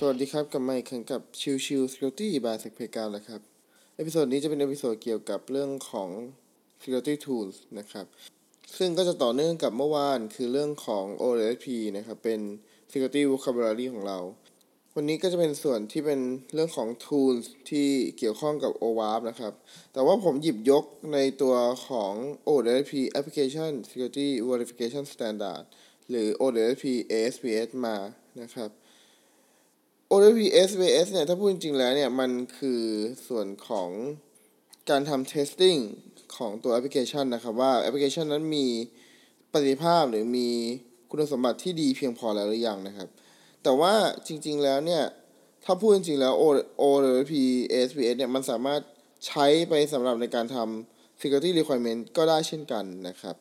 สวัสดีครับกลับมาอีกครั้งกับชิวชิว Security by s e c p a y การแล้วครับ episode นี้จะเป็น episode เกี่ยวกับเรื่องของ Security Tools นะครับ ซึ่งก็จะต่อเนื่องกับเมื่อวานคือเรื่องของ OWASP นะครับ เป็น Security Vocabulary ของเรา วันนี้ก็จะเป็นส่วนที่เป็นเรื่องของ Tools ที่เกี่ยวข้องกับ OWASP นะครับ แต่ว่าผมหยิบยกในตัวของ OWASP Application Security Verification Standard หรือ OSP ASPS มานะครับ OSP SBS เนี่ย ถ้าพูดจริงๆแล้วเนี่ย มันคือส่วนของการทำ testing ของตัวแอปพลิเคชันนะครับ ว่าแอปพลิเคชันนั้นมีประสิทธิภาพหรือมีคุณสมบัติที่ดีเพียงพอแล้วหรือยังนะครับ แต่ว่าจริงๆแล้วเนี่ย ถ้าพูดจริงๆแล้ว OSP SBS เนี่ย มันสามารถใช้ไปสำหรับในการทำ security requirement ก็ได้เช่นกันนะครับ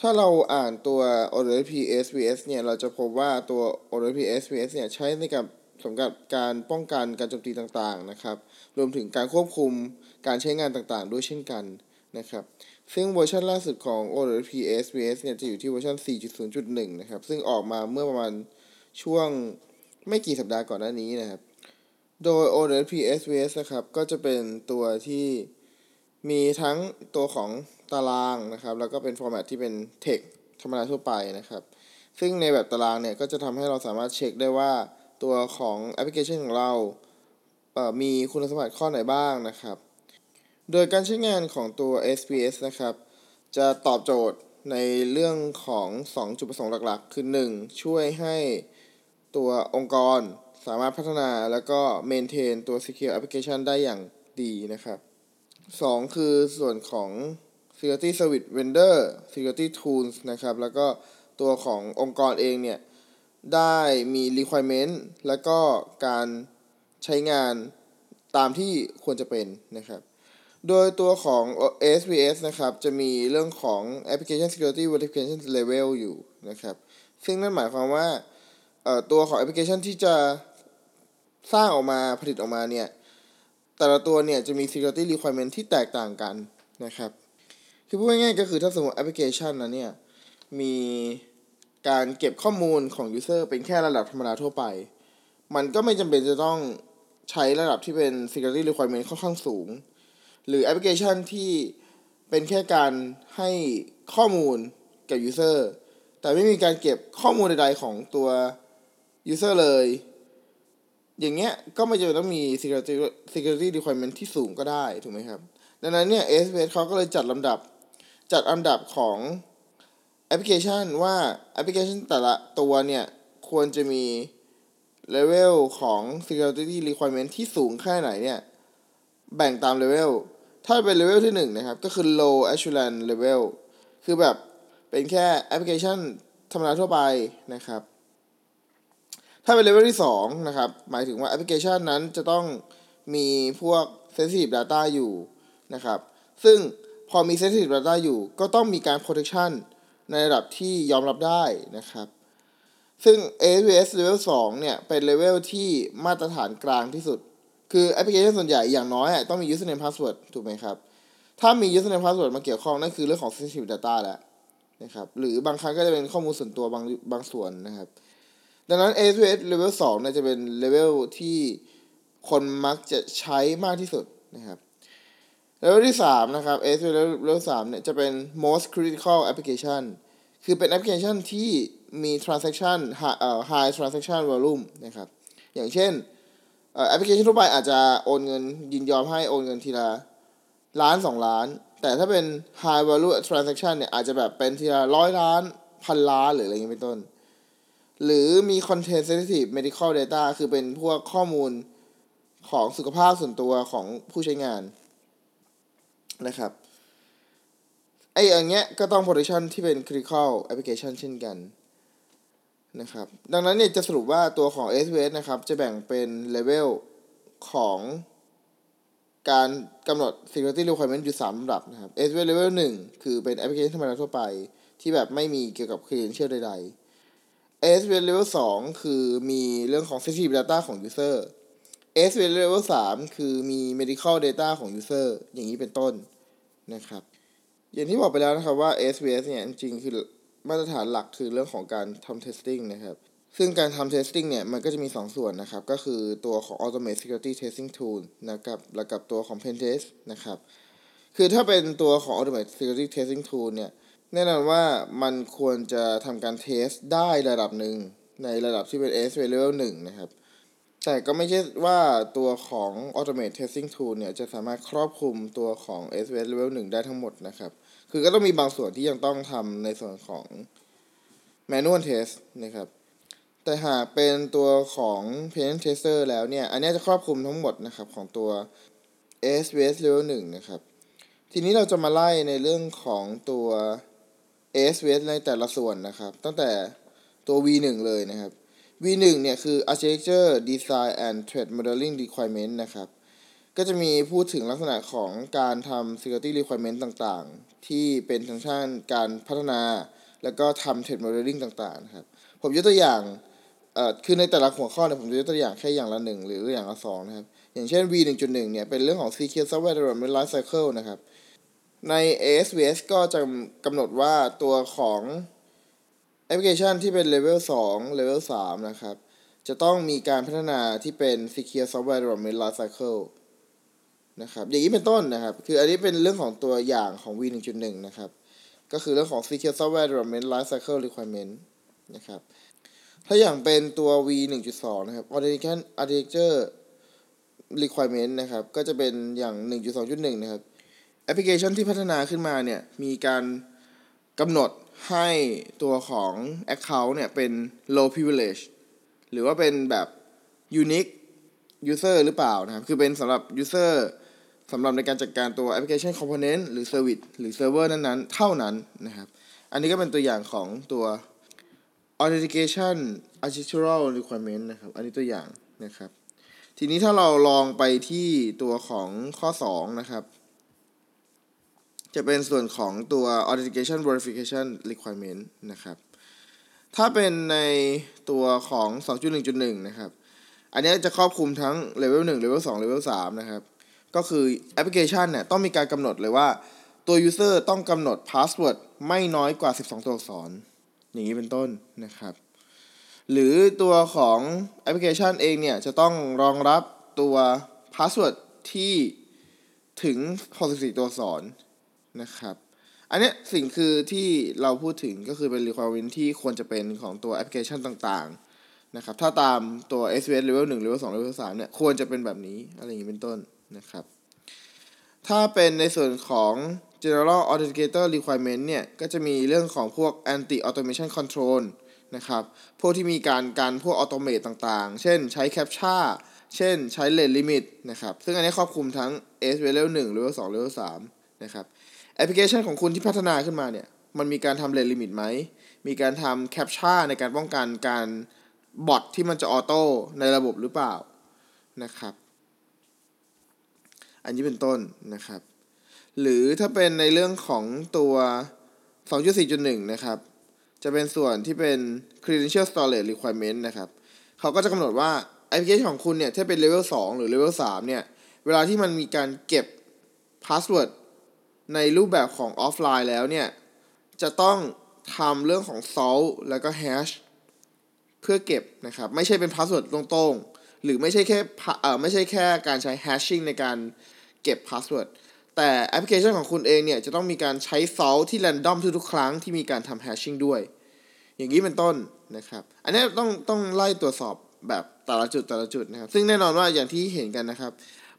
ถ้าเราอ่านตัว OSP SBS เนี่ย เราจะพบว่าตัว OSP SBS เนี่ย ใช้ในกับ สำหรับการป้องกันการโจมตีต่างๆนะครับ รวมถึงการควบคุมการใช้งานต่างๆ ด้วยเช่นกันนะครับ ซึ่งเวอร์ชันล่าสุดของ O & P SBS เนี่ยจะอยู่ที่เวอร์ชัน4.0.1 นะครับ ซึ่งออกมาเมื่อประมาณช่วงไม่กี่สัปดาห์ก่อนหน้านี้นะครับ โดย O & P SBS นะครับ ก็จะเป็นตัวที่มีทั้งตัวของตารางนะครับ แล้วก็เป็น format ที่เป็น text ธรรมดาทั่วไปนะครับ ซึ่งในแบบตารางเนี่ยก็จะทำให้เราสามารถเช็คได้ว่า ตัวของแอปพลิเคชันของเราเอ่อมีคุณสมบัติข้อไหนบ้างนะครับ โดยการใช้งานของตัว ASVS นะครับ จะตอบโจทย์ในเรื่องของ 2 จุดประสงค์หลักๆ คือ 1. ช่วยให้ตัวองค์กรสามารถพัฒนาแล้วก็ maintain ตัว secure application ได้อย่างดีนะครับ 2. คือส่วนของ security service vendor security tools นะครับ แล้วก็ตัวขององค์กรเองเนี่ย ได้มี requirement แล้วก็การใช้งานตามที่ควรจะเป็นนะครับ โดยตัวของ SPS นะครับ จะมีเรื่องของ application security verification level อยู่นะครับ ซึ่งนั่นหมายความว่าตัวของแอปพลิเคชันที่จะสร้างออกมาผลิตออกมาเนี่ย แต่ละตัวเนี่ยจะมี security requirement ที่แตกต่างกันนะครับ คือพูดง่ายๆก็คือถ้าสมมติแอปพลิเคชันนะเนี่ย มี การเก็บข้อมูลของ user เป็นแค่ระดับธรรมดาทั่วไป มันก็ไม่จำเป็นจะต้องใช้ระดับที่เป็น security requirement ค่อนข้างสูง หรือแอปพลิเคชันที่เป็นแค่การให้ข้อมูลกับ user แต่ไม่มีการเก็บข้อมูลใดๆของตัว user เลย อย่างเงี้ยก็ไม่จำเป็นต้องมี security security requirement ที่สูงก็ได้ ถูกไหมครับ ดังนั้นเนี่ย ASVS เขาก็เลยจัดลำดับ จัดอันดับของ แอปพลิเคชันว่าแอปพลิเคชันแต่ละตัวเนี่ย ควรจะมีเลเวลของ security requirement ที่สูงแค่ไหนเนี่ย แบ่งตามเลเวลถ้าเป็นเลเวลที่1นนะครับ ก็คือ low assurance level คือแบบเป็นแค่แอปพลิเคชันธรรมดาทั่วไปนะครับ ถ้าเป็นเลเวลที่2นะครับ หมายถึงว่าแอปพลิเคชันนั้นจะต้องมีพวก sensitive data อยู่นะครับ ซึ่งพอมี sensitive data อยู่ ก็ต้องมีการ protection ในระดับที่ยอมรับได้นะครับ ซึ่ง ASVS Level 2 เนี่ย เป็นเลเวลที่มาตรฐานกลางที่สุด คือแอปพลิเคชันส่วนใหญ่อย่างน้อยต้องมี username password ถูกไหมครับ ถ้ามี username password มาเกี่ยวข้อง นั่นคือเรื่องของ sensitive data แล้วนะครับ หรือบางครั้งก็จะเป็นข้อมูลส่วนตัวบางบางส่วนนะครับ ดังนั้น ASVS Level 2เนี่ยจะเป็นเลเวลที่คนมักจะใช้มากที่สุดนะครับ เลเวลที่3นะครับ ASVS level 3เนี่ยจะเป็น most critical application คือเป็นแอปพลิเคชันที่มี transaction high transaction volume นะครับ อย่างเช่นแอปพลิเคชันทั่วไปอาจจะโอนเงินยินยอมให้โอนเงินทีละล้านสองล้าน แต่ถ้าเป็น high value transaction เนี่ยอาจจะแบบเป็นทีละร้อยล้านพันล้านหรืออะไรอย่างนี้เป็นต้น หรือมี content sensitive medical data คือเป็นพวกข้อมูลของสุขภาพส่วนตัวของผู้ใช้งาน นะครับไออย่างเงี้ยก็ต้อง protection ที่เป็น critical application เช่นกันนะครับดังนั้นเนี่ยจะสรุปว่าตัวของ SVS นะครับจะแบ่งเป็น level ของการกำหนด security requirement อยู่3ลำดับนะครับ SVS level 1 คือเป็น application ธรรมดาทั่วไป ที่แบบไม่มีเกี่ยวกับ credential ใดๆ SVS level 2 คือมีเรื่องของ sensitive data ของ user S level 3คือมี medical data ของ user อย่างนี้เป็นต้นนะครับ อย่างที่บอกไปแล้วนะครับว่า SBS เนี่ยจริงๆคือมาตรฐานหลักคือเรื่องของการทำ testing นะครับ ซึ่งการทำ testing เนี่ยมันก็จะมี 2 ส่วนนะครับ ก็คือตัวของ automate security testing tool นะครับแล้วกับตัวของ pen test นะครับ คือถ้าเป็นตัวของ automate security testing tool เนี่ยแน่นอนว่ามันควรจะทำการเทสได้ระดับหนึ่งในระดับที่เป็น S level 1นะครับ แต่ก็ไม่ใช่ว่าตัวของ automate testing tool เนี่ย จะสามารถครอบคลุมตัวของ S level 1 ได้ทั้งหมดนะครับ คือก็ต้องมีบางส่วนที่ยังต้องทำในส่วนของ manual test นะครับ แต่หากเป็นตัวของ pen tester แล้วเนี่ย อันนี้จะครอบคลุมทั้งหมดนะครับ ของตัว S level 1 นะครับ ทีนี้เราจะมาไล่ในเรื่องของตัว S ในแต่ละส่วนนะครับ ตั้งแต่ตัว V1 เลยนะครับ V1 เนี่ยคือ Architecture Design and Threat Modeling Requirement นะครับ ก็จะมีพูดถึงลักษณะของการทำ Security Requirement ต่างๆ ที่เป็นทางด้านการพัฒนา แล้วก็ทำ Threat Modeling ต่างๆครับ ผมยกตัวอย่างเอ่อคือในแต่ละหัวข้อเนี่ยผมจะยกตัวอย่างแค่อย่างละหนึ่งหรืออย่างละสองนะครับ อย่างเช่น V1.1 เนี่ยเป็นเรื่องของ Secure Software Development Life Cycle นะครับ ใน ASVS ก็จะกำหนดว่าตัวของ แอปพลิเคชันที่เป็น level 2 level 3นะครับ จะต้องมีการพัฒนาที่เป็น secure software development life cycle นะครับอย่างนี้เป็นต้นนะครับ คืออันนี้เป็นเรื่องของตัวอย่างของ V 1.1นะครับ ก็คือเรื่องของ secure software development life cycle requirement นะครับ ถ้าอย่างเป็นตัว V 1.2นะครับ authentication architecture requirement นะครับ ก็จะเป็นอย่าง 1.2.1 นะครับ แอปพลิเคชันที่พัฒนาขึ้นมาเนี่ย มีการ กำหนดให้ตัวของ Account เนี่ยเป็น low privilege หรือว่าเป็นแบบ unique user หรือเปล่านะครับ คือเป็นสำหรับ user สำหรับในการจัดการตัวแอปพลิเคชัน component หรือ service หรือ server นั้นๆ เท่านั้นนะครับ อันนี้ก็เป็นตัวอย่างของตัว authentication architectural requirement นะครับ อันนี้ตัวอย่างนะครับ ทีนี้ถ้าเราลองไปที่ตัวของข้อ 2 นะครับ จะเป็นส่วนของตัว authentication verification requirement นะครับ ถ้าเป็นในตัวของ 2.1.1 นะครับ อันนี้จะครอบคลุมทั้ง level 1 level 2 level 3 นะครับ ก็คือแอปพลิเคชันเนี่ยต้องมีการกำหนดเลยว่าตัว user ต้องกำหนด password ไม่น้อยกว่า 12 ตัวอักษร อย่างนี้เป็นต้นนะครับ หรือตัวของแอปพลิเคชันเองเนี่ยจะต้องรองรับตัว password ที่ถึง 64 ตัวอักษร นะครับ อันนี้สิ่งคือที่เราพูดถึงก็คือเป็น requirement ที่ควรจะเป็นของตัวแอปพลิเคชันต่างๆนะครับ ถ้าตามตัว SVS level 1 level 2 level 3เนี่ยควรจะเป็นแบบนี้อะไรอย่างนี้เป็นต้นนะครับ ถ้าเป็นในส่วนของ general authenticator requirement เนี่ย ก็จะมีเรื่องของพวก anti automation control นะครับ พวกที่มีการการพวก automate ต่างๆ เช่นใช้ captcha เช่นใช้ rate limit นะครับ ซึ่งอันนี้ครอบคลุมทั้ง ASVS level 1 level 2 level 3นะครับ แอปพลิเคชันของคุณที่พัฒนาขึ้นมาเนี่ย มันมีการทำ rate limit ไหม มีการทำ captcha ในการป้องกันการบอทที่มันจะ auto ในระบบหรือเปล่านะครับ อันนี้เป็นต้นนะครับ หรือถ้าเป็นในเรื่องของตัว 2.4.1 นะครับ จะเป็นส่วนที่เป็น credential storage requirement นะครับ เขาก็จะกำหนดว่าแอปพลิเคชันของคุณเนี่ย ถ้าเป็น level 2หรือ level 3เนี่ย เวลาที่มันมีการเก็บ password ในรูปแบบของออฟไลน์แล้วเนี่ย จะต้องทำเรื่องของ salt แล้วก็ hash เพื่อเก็บนะครับ ไม่ใช่เป็น password ตรงๆ หรือไม่ใช่แค่เอ่อไม่ใช่แค่การใช้ hashing ในการเก็บ password แต่แอปพลิเคชันของคุณเองเนี่ยจะต้องมีการใช้ salt ที่ random ทุกๆครั้งที่มีการทำ hashing ด้วย อย่างนี้เป็นต้นนะครับ อันนี้ต้องต้องไล่ตตรวจสอบแบบแต่ละจุดแต่ละจุดนะครับ ซึ่งแน่นอนว่าอย่างที่เห็นกันนะครับ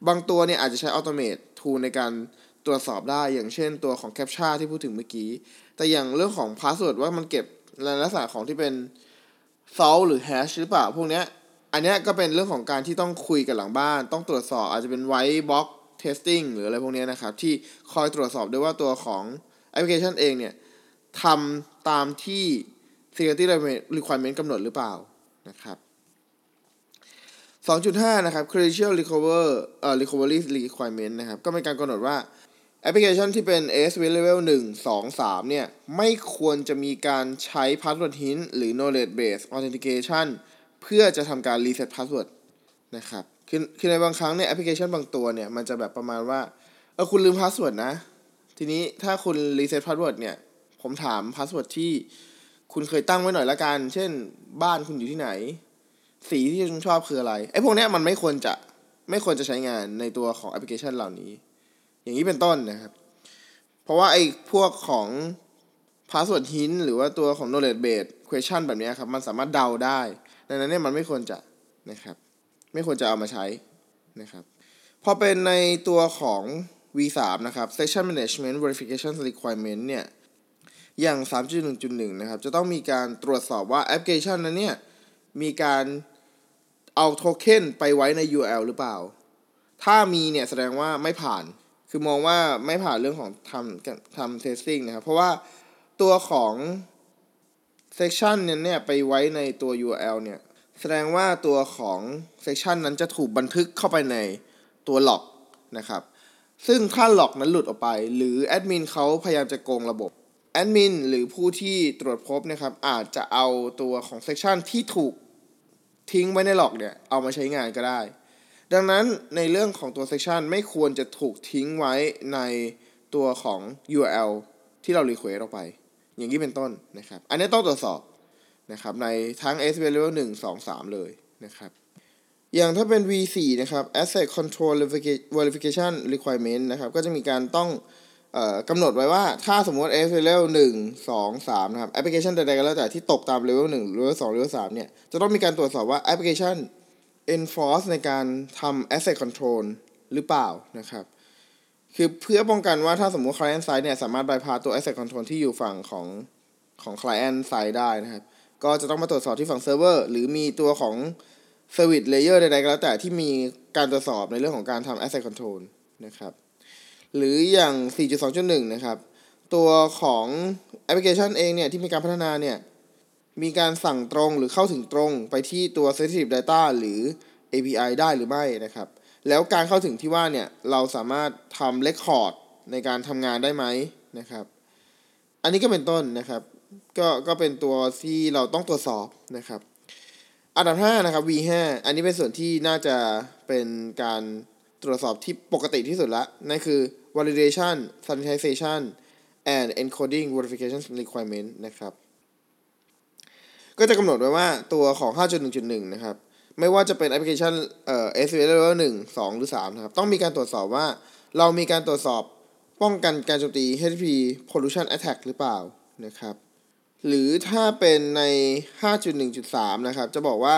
บางตัวเนี่ยอาจจะใช้ automate tool ในการ รวจสอบได้อย่างเช่นตัวของ captcha ที่พูดถึงเมื่อกี้ แต่อย่างเรื่องของ password ว่ามันเก็บในลักษณะของที่เป็น salt หรือ hash หรือเปล่า พวกเนี้ย อันเนี้ยก็เป็นเรื่องของการที่ต้องคุยกับหลังบ้าน ต้องตรวจสอบอาจจะเป็น white box testing หรืออะไรพวกเนี้ยนะครับ ที่คอยตรวจสอบด้วยว่าตัวของแอปพลิเคชันเองเนี่ยทำตามที่ security requirement กำหนดหรือเปล่านะครับ2.5 นะครับ credential recover เอ่อ recovery requirement นะครับ ก็เป็นการกำหนดว่า แอปพลิเคชันที่เป็น AS level 1 2 3 เนี่ย ไม่ควรจะมีการใช้ password hint หรือ knowledge base authentication เพื่อจะทำการ reset password นะครับ คือคือในบางครั้งเนี่ยแอปพลิเคชันบางตัวเนี่ย มันจะแบบประมาณว่า เออคุณลืม password นะ ทีนี้ถ้าคุณ reset password เนี่ย ผมถาม password ที่คุณเคยตั้งไว้หน่อยละกัน เช่น บ้านคุณอยู่ที่ไหน สีที่คุณชอบคืออะไร ไอ้พวกนี้มันไม่ควรจะไม่ควรจะใช้งานในตัวของแอปพลิเคชันเหล่านี้ อย่างนี้เป็นต้นนะครับ เพราะว่าไอ้พวกของ password hint หรือว่าตัวของ knowledge base question แบบนี้ครับมันสามารถเดาได้ดังนั้นเนี่ยมันไม่ควรจะนะครับ ไม่ควรจะเอามาใช้นะครับ พอเป็นในตัวของ V3 นะครับ Session Management Verification Requirement เนี่ย อย่าง 3.1.1 นะครับ จะต้องมีการตรวจสอบว่าแอปพลิเคชันนั้นเนี่ย มีการเอาโทเค็นไปไว้ใน URL หรือเปล่า ถ้ามีเนี่ย แสดงว่าไม่ผ่าน คือมองว่าไม่ผ่านเรื่องของทำทำ testing นะครับ เพราะว่าตัวของ section เนี่ยไปไว้ในตัว URL เนี่ยแสดงว่าตัวของ section นั้นจะถูกบันทึกเข้าไปในตัว log นะครับ ซึ่งถ้า log นั้นหลุดออกไป หรือแอดมินเขาพยายามจะโกงระบบแอดมินหรือผู้ที่ตรวจพบนะครับ อาจจะเอาตัวของ section ที่ถูกทิ้งไว้ใน log เนี่ย เอามาใช้งานก็ได้ ดังนั้นในเรื่องของตัว section ไม่ควรจะถูกทิ้งไว้ในตัวของ URL ที่เรา request ออกไป อย่างนี้เป็นต้นนะครับ อันนี้ต้องตรวจสอบนะครับในทั้ง SQL Level 1 2 3 เลยนะครับอย่างถ้าเป็น V4 นะครับ Asset Control Verification Requirement นะครับ ก็จะมีการต้องกำหนดไว้ว่า ถ้าสมมติ SQL Level 1 2 3 นะครับ แอปพลิเคชันใดๆก็แล้วแต่ที่ตกตาม Level 1 Level 2 Level 3 เนี่ย จะต้องมีการตรวจสอบว่าแอปพลิเคชัน enforce ในการทำ asset control หรือเปล่านะครับ คือเพื่อป้องกันว่าถ้าสมมุติ client side เนี่ยสามารถ bypass ตัว asset control ที่อยู่ฝั่งของของ client side ได้นะครับ ก็จะต้องมาตรวจสอบที่ฝั่ง server หรือมีตัวของ service layer ใดๆก็แล้วแต่ที่มีการตรวจสอบในเรื่องของการทำ asset control นะครับ หรืออย่าง 4.2.1 นะครับ ตัวของแอปพลิเคชันเองเนี่ยที่มีการพัฒนาเนี่ย มีการสั่งตรงหรือเข้าถึงตรงไปที่ตัว sensitive data หรือ API ได้หรือไม่นะครับ แล้วการเข้าถึงที่ว่าเนี่ย เราสามารถทำ record ในการทำงานได้ไหมนะครับ อันนี้ก็เป็นต้นนะครับ ก็ก็เป็นตัวที่เราต้องตรวจสอบนะครับ อันดับ 5 นะครับ V5 อันนี้เป็นส่วนที่น่าจะเป็นการตรวจสอบที่ปกติที่สุดละ นั่นคือ validation sanitization and encoding verification requirement นะครับ ก็จะกำหนดไว้ว่าตัวของ 5.1.1 นะครับ ไม่ว่าจะเป็นแอปพลิเคชันเอ่อ SQL Level 1 2 หรือ 3 นะครับ ต้องมีการตรวจสอบว่า เรามีการตรวจสอบป้องกันการโจมตี HTTP pollution attack หรือเปล่านะครับ หรือถ้าเป็นใน 5.1.3 นะครับ จะบอกว่า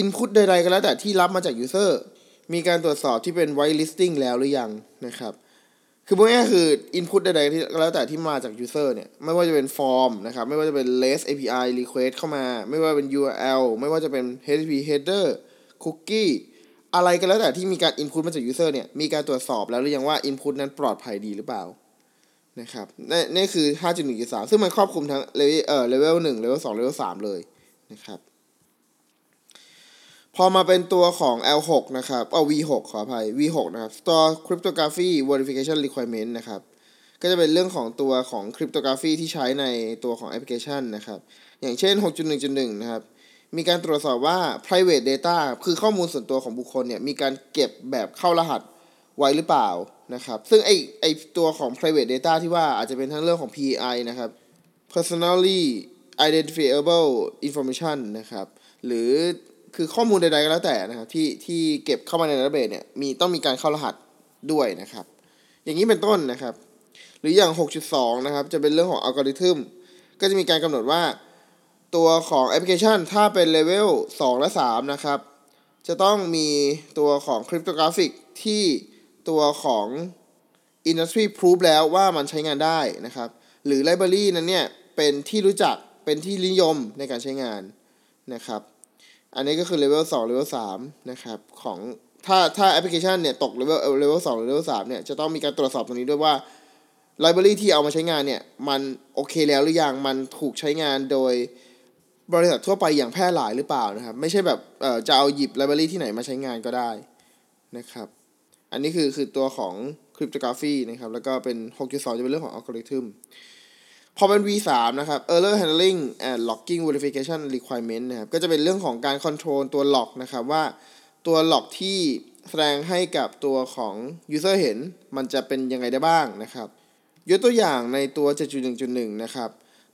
input ใดๆก็แล้วแต่ที่รับมาจาก user มีการตรวจสอบที่เป็น white listing แล้วหรือยังนะครับ คือพูดง่ายคือ input ใดๆที่แล้วแต่ที่มาจาก user เนี่ย ไม่ว่าจะเป็น form นะครับ ไม่ว่าจะเป็น REST API request เข้ามา ไม่ว่าเป็น URL ไม่ว่าจะเป็น HTTP header cookie อะไรก็แล้วแต่ที่มีการ input มาจาก user เนี่ย มีการตรวจสอบแล้วหรือยังว่า input นั้นปลอดภัยดีหรือเปล่านะครับนี่นี่คือ 5.1.3 ซึ่งมันครอบคลุมทั้ง level เอ่อ level 1 level 2 level 3เลยนะครับ พอมาเป็นตัวของ L6 นะครับเอา V6 ขออภัย V6 นะครับ Store Cryptography Verification Requirement นะครับ ก็จะเป็นเรื่องของตัวของ Cryptography ที่ใช้ในตัวของแอปพลิเคชันนะครับ อย่างเช่น 6.1.1 นะครับ มีการตรวจสอบว่า private data คือข้อมูลส่วนตัวของบุคคลเนี่ย มีการเก็บแบบเข้ารหัสไว้หรือเปล่านะครับ ซึ่งไอไอตัวของ private data ที่ว่าอาจจะเป็นทั้งเรื่องของ PI นะครับ personally identifiable information นะครับ หรือ คือข้อมูลใดๆก็แล้วแต่นะครับที่ที่เก็บเข้ามาใน database เนี่ยมีต้องมีการเข้ารหัสด้วยนะครับ อย่างนี้เป็นต้นนะครับ หรืออย่าง 6.2 นะครับ จะเป็นเรื่องของอัลกอริทึมก็จะมีการกำหนดว่าตัวของแอปพลิเคชันถ้าเป็นเลเวล2และ3นะครับ จะต้องมีตัวของ cryptographic ที่ตัวของ industry proof แล้วว่ามันใช้งานได้นะครับ หรือ library นั้นเนี่ย เป็นที่รู้จักเป็นที่นิยมในการใช้งานนะครับ อันนี้ก็คือเลเวลสองเลเวลสามนะครับของถ้าถ้าแอปพลิเคชันเนี่ยตกเลเวลเลเวลสองหรือเลเวลสามเนี่ยจะต้องมีการตรวจสอบตรงนี้ด้วยว่า library ที่เอามาใช้งานเนี่ย มันโอเคแล้วหรือยังมันถูกใช้งานโดยบริษัททั่วไปอย่างแพร่หลายหรือเปล่านะครับ ไม่ใช่แบบเอ่อจะเอาหยิบ library ที่ไหนมาใช้งานก็ได้นะครับ อันนี้คือคือตัวของ cryptography นะครับ แล้วก็เป็น6.2จะเป็นเรื่องของอัลกอริทึม พอเป็น V3 นะครับ Error Handling and Logging Verification Requirement นะครับ ก็จะเป็นเรื่องของการ control ตัว log นะครับว่าตัว log ที่แสดงให้กับตัวของ user เห็น มันจะเป็นยังไงได้บ้างนะครับ ยกตัวอย่างในตัว 7.1.1 นะครับ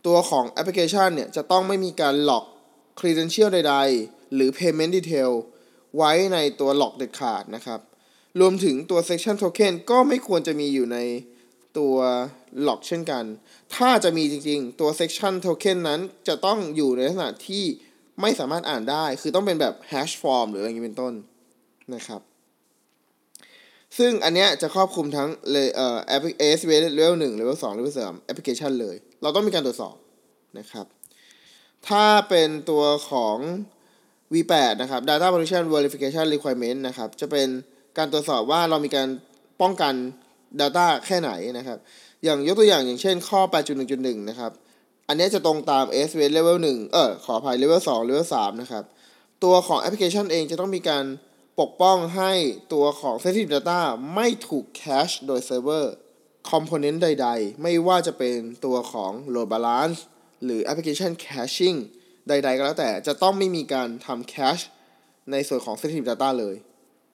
ตัวของแอปพลิเคชันเนี่ย จะต้องไม่มีการหลอก credential ใดๆ หรือ payment detail ไว้ในตัวหลอกเด็ดขาดนะครับ รวมถึงตัว section token ก็ไม่ควรจะมีอยู่ใน ตัวหลอกเช่นกัน ถ้าจะมีจริงๆ ตัว section token นั้นจะต้องอยู่ในลักษณะที่ไม่สามารถอ่านได้ คือต้องเป็นแบบ hash form หรืออะไรอย่างนี้เป็นต้นนะครับ ซึ่งอันเนี้ยจะครอบคลุมทั้งเลยเอ่อ AS level 1 level 2 level 3 application เลย เราต้องมีการตรวจสอบนะครับ ถ้าเป็นตัวของ V8 นะครับ Data Protection Verification Requirement นะครับ จะเป็นการตรวจสอบว่าเรามีการป้องกัน Data แค่ไหนนะครับ อย่างยกตัวอย่างอย่างเช่นข้อ 8.1.1 นะครับ อันนี้จะตรงตาม s v level 1 เออขออภัย level 2 level 3 นะครับ ตัวของแอปพลิเคชันเองจะต้องมีการปกป้องให้ตัวของ sensitive data ไม่ถูก cache โดยเซิร์ฟเวอร์ component ใดๆ ไม่ว่าจะเป็นตัวของ load balance หรือ application caching ใดๆก็แล้วแต่จะต้องไม่มีการทำ cache ในส่วนของ sensitive data เลย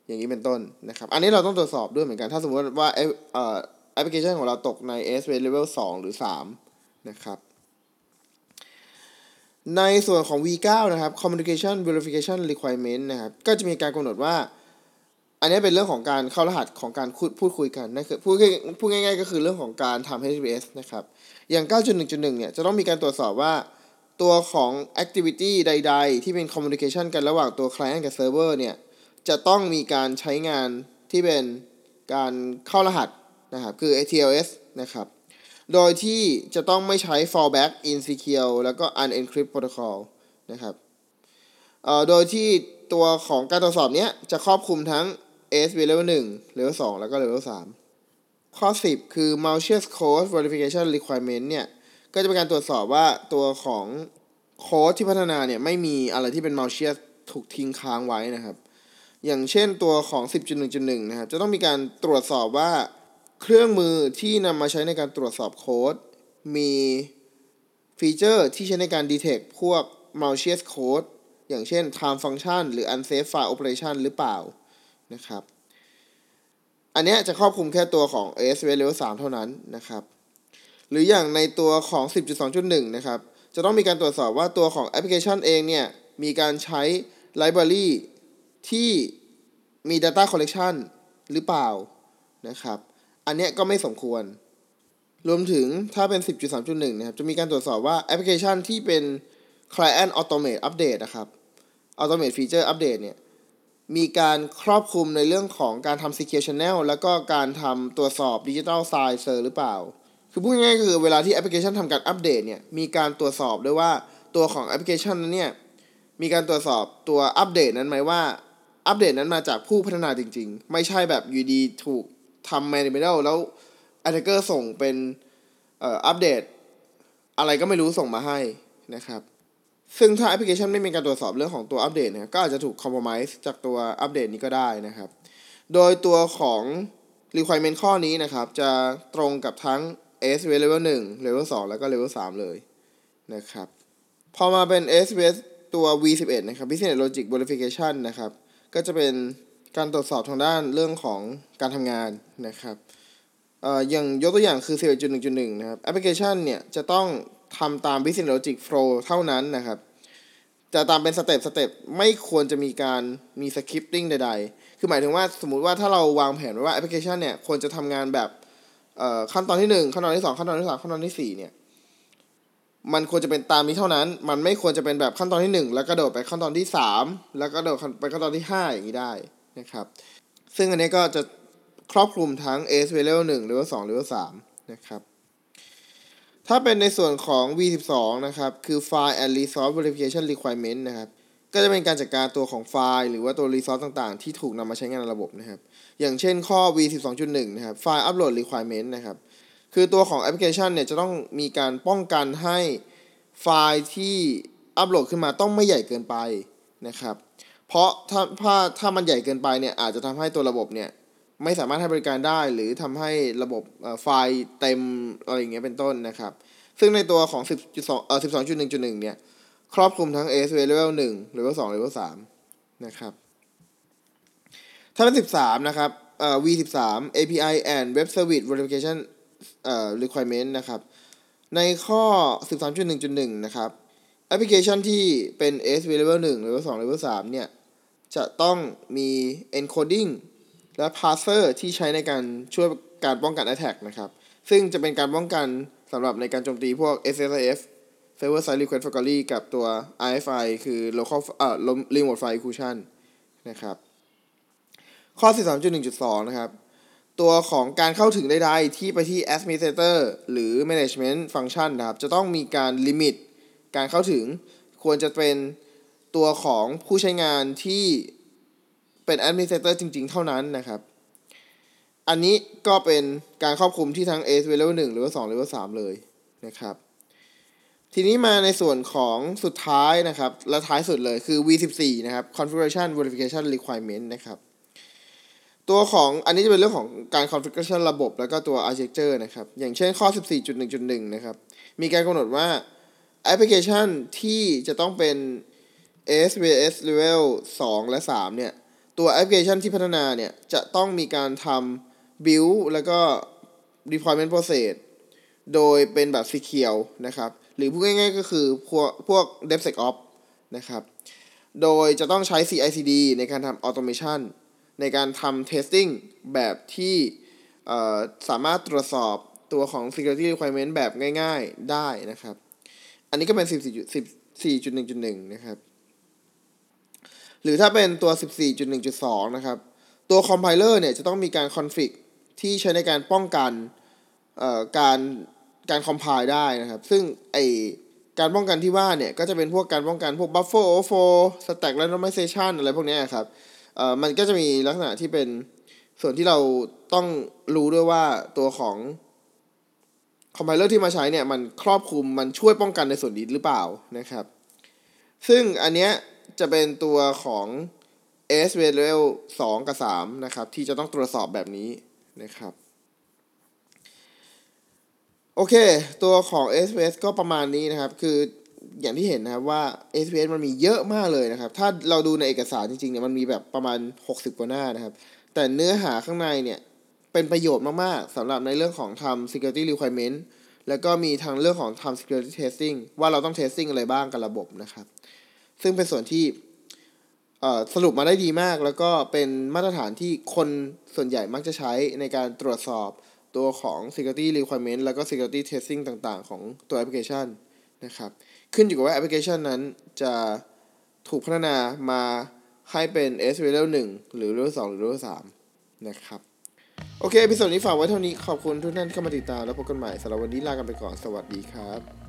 อย่างนี้เป็นต้นนะครับ อันนี้เราต้องตรวจสอบด้วยเหมือนกัน ถ้าสมมติว่าเอ่อแอปพลิเคชันของเราตกใน s v level 2 หรือ 3 นะครับ ในส่วนของ V9 นะครับ Communication Verification Requirement นะครับ ก็จะมีการกำหนดว่า อันนี้เป็นเรื่องของการเข้ารหัสของการพูดคุยกันนั่นคือพูดพูดง่ายๆ ก็คือเรื่องของการทำ HTTPS นะครับ อย่าง 9.1.1 เนี่ย จะต้องมีการตรวจสอบว่าตัวของ activity ใด ๆ ที่เป็น communication กันระหว่างตัว client กับ server เนี่ย จะต้องมีการใช้งานที่เป็นการเข้ารหัสนะครับ คือ ATLS นะครับ โดยที่จะต้องไม่ใช้ fallback insecure แล้วก็ unencrypt protocol นะครับโดยที่ตัวของการตรวจสอบเนี้ยจะครอบคลุมทั้ง AS level 1 level 2 แล้วก็ level 3 ข้อ 10 คือ malicious code verification requirement เนี่ย ก็จะเป็นการตรวจสอบว่าตัวของโค้ดที่พัฒนาเนี่ย ไม่มีอะไรที่เป็น malicious ถูกทิ้งค้างไว้นะครับ อย่างเช่นตัวของ 10.1.1 นะครับ จะต้องมีการตรวจสอบว่าเครื่องมือที่นำมาใช้ในการตรวจสอบโค้ด มีฟีเจอร์ที่ใช้ในการ detect พวก malicious code อย่างเช่น time function หรือ unsafe file operation หรือเปล่านะครับ อันนี้จะครอบคลุมแค่ตัวของ ASV level 3 เท่านั้นนะครับ หรืออย่างในตัวของ 10.2.1 นะครับ จะต้องมีการตรวจสอบว่าตัวของแอปพลิเคชันเองเนี่ย มีการใช้ library ที่มี data collection หรือเปล่านะครับ อันนี้ก็ไม่สมควร รวมถึงถ้าเป็น 10.3.1 นะครับ จะมีการตรวจสอบว่าแอปพลิเคชันที่เป็น client automate update นะครับ automate feature update เนี่ย มีการครอบคลุมในเรื่องของการทำ secure channel แล้วก็การทำตรวจสอบ digital signature หรือเปล่า คือพูดง่ายๆคือเวลาที่แอปพลิเคชันทำการอัปเดตเนี่ย มีการตรวจสอบด้วยว่าตัวของแอปพลิเคชันนั้นเนี่ย มีการตรวจสอบตัวอัปเดตนั้นไหมว่า อัปเดตนั้นมาจากผู้พัฒนาจริง ๆ ไม่ใช่แบบอยู่ดีถูกทำ manual แล้ว attacker ส่งเป็นอัปเดต อะไรก็ไม่รู้ส่งมาให้นะครับ ซึ่งถ้าแอปพลิเคชันไม่มีการตรวจสอบเรื่องของตัวอัปเดตเนี่ยก็อาจจะถูก compromise จากตัวอัปเดตนี้ก็ได้นะครับ โดยตัวของ requirement ข้อนี้นะครับ จะตรงกับทั้ง s v level 1 level 2 แล้วก็ level 3 เลยนะครับ พอมาเป็น s v ตัว v11 นะครับ business logic verification นะครับ ก็จะเป็นการตรวจสอบทางด้านเรื่องของการทำงานนะครับเอ่ออย่างยกตัวอย่างคือ 11.1.1 นะครับแอปพลิเคชันเนี่ยจะต้องทำตาม business logic flow เท่านั้นนะครับ จะตามเป็น step step ไม่ควรจะมีการมี skipping ใด ๆ คือหมายถึงว่าสมมุติว่าถ้าเราวางแผนไว้ว่าแอปพลิเคชันเนี่ยควรจะทำงานแบบเอ่อขั้นตอนที่ 1 ขั้นตอนที่ 2 ขั้นตอนที่ 3 ขั้นตอนที่ 4 เนี่ย มันควรจะเป็นตามนี้เท่านั้น มันไม่ควรจะเป็นแบบขั้นตอนที่ 1 แล้วกระโดดไปขั้นตอนที่ 3 แล้วก็โดดไปขั้นตอนที่ 5 อย่างนี้ได้นะครับ ซึ่งอันนี้ก็จะครอบคลุมทั้ง AS level 1 level 2 level 3นะครับ ถ้าเป็นในส่วนของ V12 นะครับ คือ File and Resource Verification Requirement นะครับ ก็จะเป็นการจัดการตัวของไฟล์หรือว่าตัว resource ต่างๆ ที่ถูกนำมาใช้งานในระบบนะครับ อย่างเช่นข้อ V12.1 นะครับ File Upload Requirement นะครับ คือตัวของแอปพลิเคชันเนี่ยจะต้องมีการป้องกันให้ไฟล์ที่อัปโหลดขึ้นมาต้องไม่ใหญ่เกินไปนะครับ เพราะถ้าถ้าถ้ามันใหญ่เกินไปเนี่ยอาจจะทำให้ตัวระบบเนี่ยไม่สามารถให้บริการได้หรือทำให้ระบบไฟล์เต็มอะไรอย่างเงี้ยเป็นต้นนะครับ ซึ่งในตัวของ 10.2เอ่อ12.1.1 เนี่ยครอบคลุมทั้ง ASV level 1 level 2 level 3 นะครับ ถ้าเป็น 13 นะครับเอ่อ V13 API and Web Service Verification เอ่อ requirement นะครับ ในข้อ 13.1.1 นะครับแอปพลิเคชันที่เป็น S level 1 level 2 level 3 เนี่ย จะต้องมี encoding และ parser ที่ใช้ในการช่วยการป้องกัน attack นะครับ ซึ่งจะเป็นการป้องกันสำหรับในการโจมตีพวก SSIF server side request forgery กับตัว RFI คือ local เอ่อ remote file execution นะครับ ข้อ 13.1.2 นะครับ ตัวของการเข้าถึงใดๆที่ไปที่ administrator หรือ management function นะครับ จะต้องมีการ limit การเข้าถึงควรจะเป็นตัวของผู้ใช้งานที่เป็น administrator จริง ๆ เท่านั้นนะครับ อันนี้ก็เป็นการครอบคลุมที่ทั้ง A level 1 หรือว่า2 level 3เลยนะครับ ทีนี้มาในส่วนของสุดท้ายนะครับ และท้ายสุดเลยคือ V14 นะครับ configuration verification requirement นะครับ ตัวของอันนี้จะเป็นเรื่องของการ configuration ระบบแล้วก็ตัว architecture นะครับ อย่างเช่นข้อ 14.1.1 นะครับ มีการกำหนดว่าแอปพลิเคชันที่จะต้องเป็น ASPS level 2 และ 3 เนี่ย ตัวแอปพลิเคชันที่พัฒนาเนี่ย จะต้องมีการทำ build แล้วก็ deployment process โดยเป็นแบบ secure นะครับ หรือพูดง่ายๆก็คือพวกพวก DevSecOps นะครับ โดยจะต้องใช้ CI/CD ในการทำ automation ในการทำ testing แบบที่สามารถตรวจสอบตัวของ security requirement แบบง่ายๆได้นะครับ อันนี้ก็เป็น 14.1.1 นะครับ หรือถ้าเป็นตัว 14.1.2 นะครับ ตัว compiler เนี่ยจะต้องมีการ config ที่ใช้ในการป้องกันการการ compile ได้นะครับ ซึ่งไอการป้องกันที่ว่าเนี่ย ก็จะเป็นพวกการป้องกันพวก buffer overflow stack randomization อะไรพวกนี้ครับ เอ่อมันก็จะมีลักษณะที่เป็นส่วนที่เราต้องรู้ด้วยว่าตัวของคอมไพเลอร์ที่มาใช้เนี่ยมันครอบคลุมมันช่วยป้องกันในส่วนนี้หรือเปล่านะครับ ซึ่งอันเนี้ยจะเป็นตัวของ s v level 2กับ 3 นะครับ ที่จะต้องตรวจสอบแบบนี้นะครับ โอเค ตัวของ SPS ก็ประมาณนี้นะครับ คือ อย่างที่เห็นนะครับว่า SPS มันมีเยอะมากเลยนะครับ ถ้าเราดูในเอกสารจริงๆเนี่ยมันมีแบบประมาณ 60 กว่าหน้านะครับ แต่เนื้อหาข้างในเนี่ยเป็นประโยชน์มากๆสำหรับในเรื่องของทำ security requirement แล้วก็มีทางเรื่องของทำ security testing ว่าเราต้อง testing อะไรบ้างกับระบบนะครับ ซึ่งเป็นส่วนที่สรุปมาได้ดีมาก แล้วก็เป็นมาตรฐานที่คนส่วนใหญ่มักจะใช้ในการตรวจสอบตัวของ security requirement แล้วก็ security testing ต่างๆ ของตัวแอปพลิเคชันนะครับ ขึ้นอยู่กับว่าแอปพลิเคชันนั้นจะถูกพัฒนามาให้เป็น S level 1 หรือ level 2 หรือ level 3 นะครับ โอเคพิสดนี้ฝากไว้เท่านี้ ขอบคุณทุกท่านที่เข้ามาติดตาม แล้วพบกันใหม่สำหรับวันนี้ลากันไปก่อน สวัสดีครับ